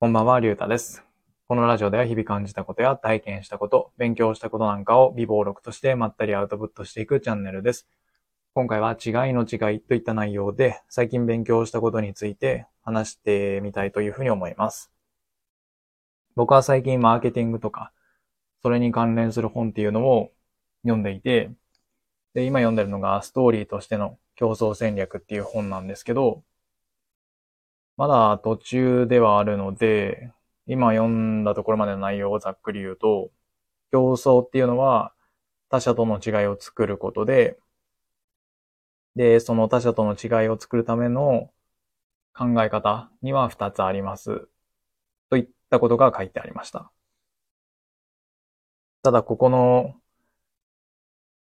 こんばんは、りゅうたです。このラジオでは日々感じたことや体験したこと、勉強したことなんかを微暴録としてまったりアウトプットしていくチャンネルです。今回は違いの違いといった内容で最近勉強したことについて話してみたいというふうに思います。僕は最近マーケティングとか、それに関連する本っていうのを読んでいて、で、今読んでるのがストーリーとしての競争戦略っていう本なんですけど、まだ途中ではあるので、今読んだところまでの内容をざっくり言うと、競争っていうのは他者との違いを作ることで、で、その他者との違いを作るための考え方には2つあります。といったことが書いてありました。ただ、ここの、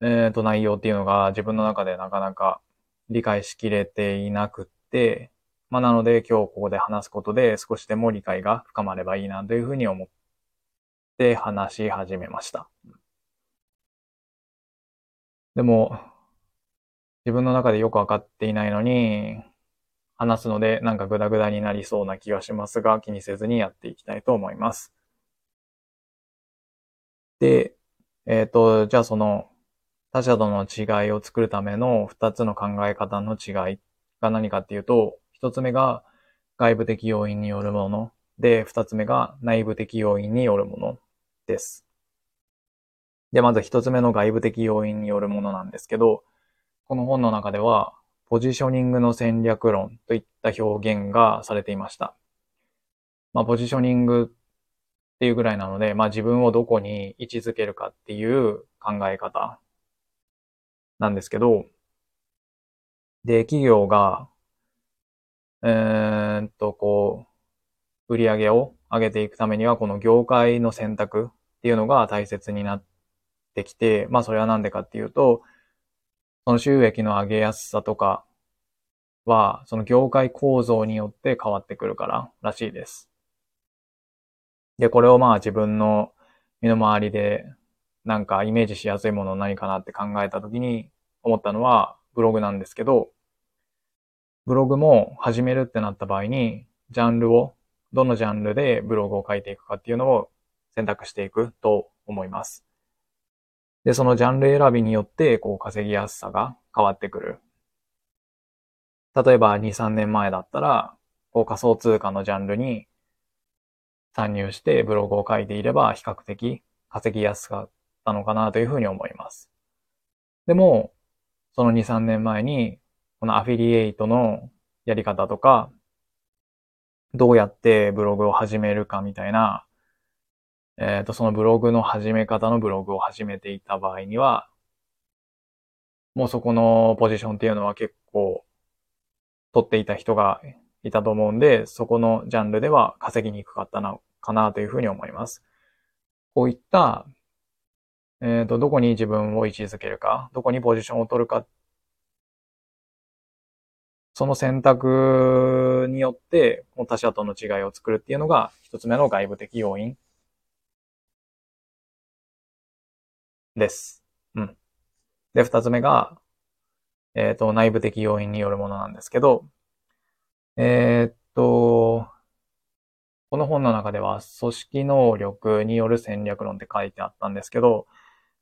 えっ、と、内容っていうのが自分の中でなかなか理解しきれていなくって、まあ、なので今日ここで話すことで少しでも理解が深まればいいなというふうに思って話し始めました。でも、自分の中でよくわかっていないのに、話すのでなんかグダグダになりそうな気がしますが、気にせずにやっていきたいと思います。で、えっ、と、じゃあその他者との違いを作るための二つの考え方の違いが何かっていうと、一つ目が外部的要因によるもので、二つ目が内部的要因によるものです。で、まず一つ目の外部的要因によるものなんですけど、この本の中では、ポジショニングの戦略論といった表現がされていました。まあ、ポジショニングっていうぐらいなので、まあ自分をどこに位置づけるかっていう考え方なんですけど、で、企業がえーっと、こう、売り上げを上げていくためには、この業界の選択っていうのが大切になってきて、まあそれはなんでかっていうと、その収益の上げやすさとかは、その業界構造によって変わってくるかららしいです。で、これをまあ自分の身の回りでなんかイメージしやすいもの何かなって考えたときに思ったのはブログなんですけど、ブログも始めるってなった場合に、ジャンルを、どのジャンルでブログを書いていくかっていうのを選択していくと思います。で、そのジャンル選びによって、こう稼ぎやすさが変わってくる。例えば2、3年前だったら、こう仮想通貨のジャンルに参入してブログを書いていれば比較的稼ぎやすかったのかなというふうに思います。でも、その2、3年前にこのアフィリエイトのやり方とか、どうやってブログを始めるかみたいな、えっ、と、そのブログの始め方のブログを始めていた場合には、もうそこのポジションっていうのは結構取っていた人がいたと思うんで、そこのジャンルでは稼ぎにくかったのかなというふうに思います。こういった、えっ、と、どこに自分を位置づけるか、どこにポジションを取るかその選択によって、他者との違いを作るっていうのが、一つ目の外部的要因です。うん。で、二つ目が、えっ、と、内部的要因によるものなんですけど、えっ、と、この本の中では、組織能力による戦略論って書いてあったんですけど、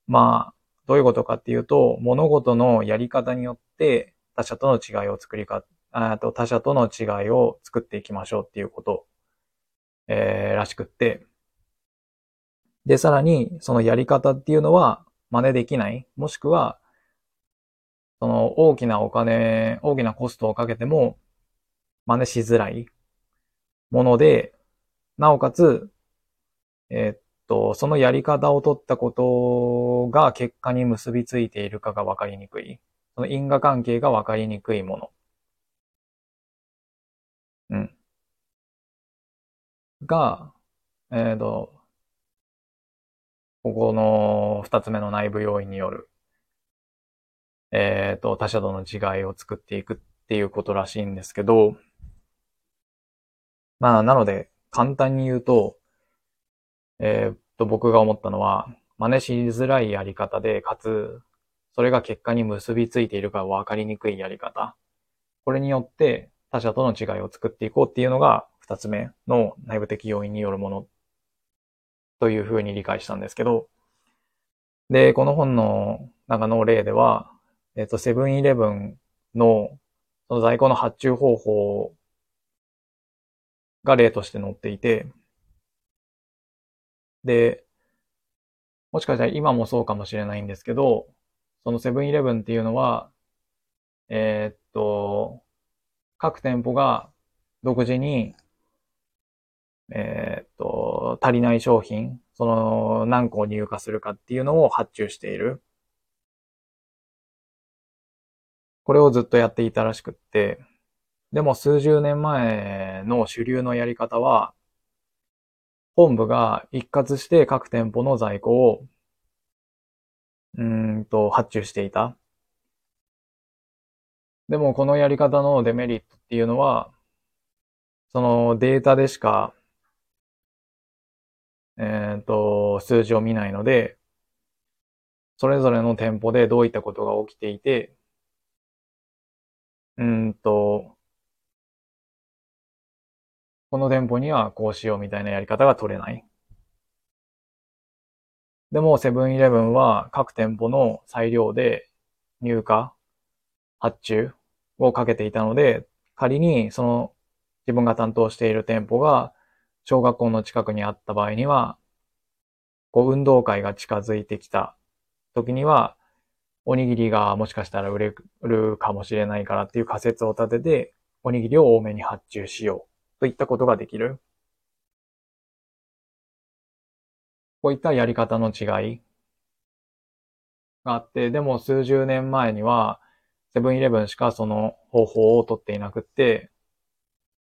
まあ、どういうことかっていうと、物事のやり方によって、他者との違いを作りか、あと他者との違いを作っていきましょうっていうこと、えー、らしくって。で、さらに、そのやり方っていうのは真似できない。もしくは、その大きなお金、大きなコストをかけても真似しづらいもので、なおかつ、えー、っと、そのやり方を取ったことが結果に結びついているかがわかりにくい。その因果関係が分かりにくいもの。うん。が、えっ、ー、と、ここの二つ目の内部要因による、えっ、ー、と、他者との違いを作っていくっていうことらしいんですけど、まあ、なので、簡単に言うと、えっ、ー、と、僕が思ったのは、真似しづらいやり方で、かつ、それが結果に結びついているか分かりにくいやり方。これによって他者との違いを作っていこうっていうのが二つ目の内部的要因によるものというふうに理解したんですけど、で、この本の中の例では、えっ、と、セブンイレブンのその在庫の発注方法が例として載っていて、で、もしかしたら今もそうかもしれないんですけど、そのセブンイレブンっていうのは、えー、っと、各店舗が独自に、えー、っと、足りない商品、その何個入荷するかっていうのを発注している。これをずっとやっていたらしくって、でも数十年前の主流のやり方は、本部が一括して各店舗の在庫を、うんと、発注していた。でもこのやり方のデメリットっていうのは、そのデータでしか、えっ、と、数字を見ないので、それぞれの店舗でどういったことが起きていて、うんと、この店舗にはこうしようみたいなやり方が取れない。でも、セブンイレブンは各店舗の裁量で入荷、発注をかけていたので、仮にその自分が担当している店舗が小学校の近くにあった場合には、こう運動会が近づいてきた時には、おにぎりがもしかしたら売れるかもしれないからっていう仮説を立てて、おにぎりを多めに発注しようといったことができる。こういったやり方の違いがあって、でも数十年前には、セブンイレブンしかその方法をとっていなくって、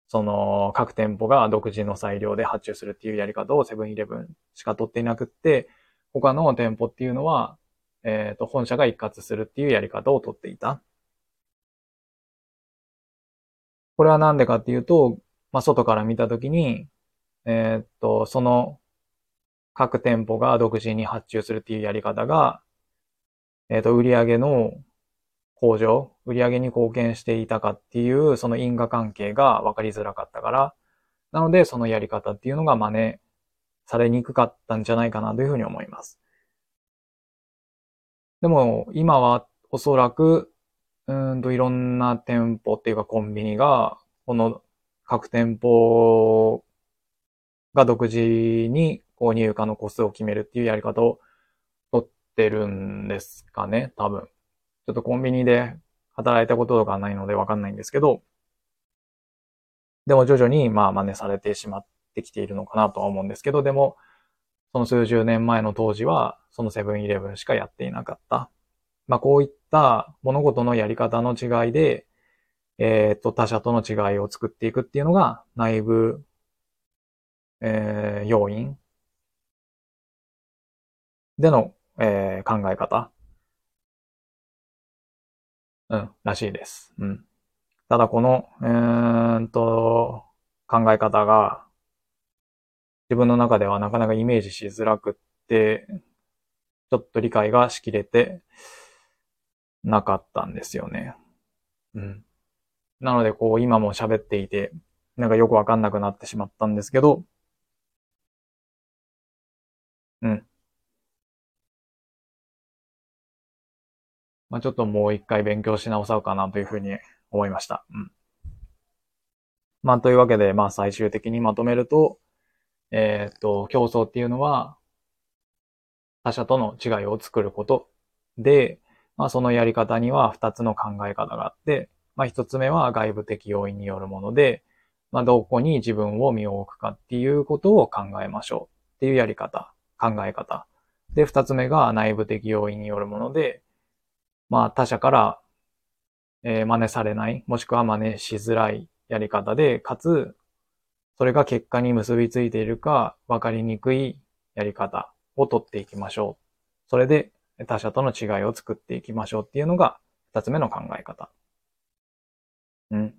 その各店舗が独自の裁量で発注するっていうやり方をセブンイレブンしか取っていなくって、他の店舗っていうのは、えっ、ー、と、本社が一括するっていうやり方をとっていた。これはなんでかっていうと、まあ、外から見たときに、えっ、と、その各店舗が独自に発注するっていうやり方が、えっ、と、売上の向上、売上に貢献していたかっていう、その因果関係が分かりづらかったから、なので、そのやり方っていうのが真似されにくかったんじゃないかなというふうに思います。でも、今はおそらく、うんといろんな店舗っていうかコンビニが、この各店舗が独自に購入荷の個数を決めるっていうやり方を取ってるんですかね、多分。ちょっとコンビニで働いたこととかないのでわかんないんですけど、でも徐々にまあ真似されてしまってきているのかなとは思うんですけど、でも、その数十年前の当時は、そのセブンイレブンしかやっていなかった。まあこういった物事のやり方の違いで、えっ、と、他者との違いを作っていくっていうのが内部、えー、要因での、えー、考え方うん、らしいです。うん。ただこの、えーんと、考え方が、自分の中ではなかなかイメージしづらくって、ちょっと理解がしきれてなかったんですよね。うん。なので、こう、今も喋っていて、なんかよくわかんなくなってしまったんですけど、うん。まあ、ちょっともう一回勉強し直そうかなというふうに思いました。うん。まあ、というわけで、まあ、最終的にまとめると、えー、っと、競争っていうのは、他者との違いを作ることで、まあ、そのやり方には二つの考え方があって、まあ、一つ目は外部的要因によるもので、まあ、どこに自分を身を置くかっていうことを考えましょうっていうやり方、考え方。で、二つ目が内部的要因によるもので、まあ他者から、えー、真似されない、もしくは真似しづらいやり方で、かつ、それが結果に結びついているか分かりにくいやり方を取っていきましょう。それで他者との違いを作っていきましょうっていうのが二つ目の考え方。うん。っ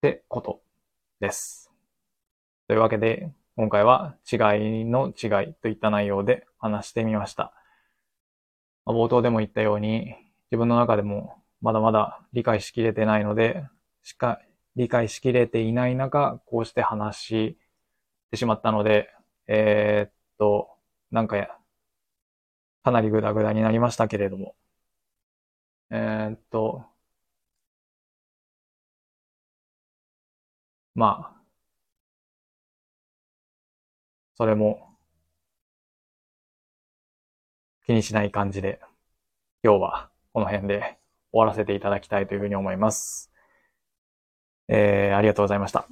てことです。というわけで、今回は違いの違いといった内容で話してみました。冒頭でも言ったように、自分の中でもまだまだ理解しきれてないので、しっか理解しきれていない中、こうして話してしまったので、えー、っと、なんかや、かなりグダグダになりましたけれども、えー、っと、まあ、それも気にしない感じで、今日はこの辺で終わらせていただきたいというふうに思います。えー、ありがとうございました。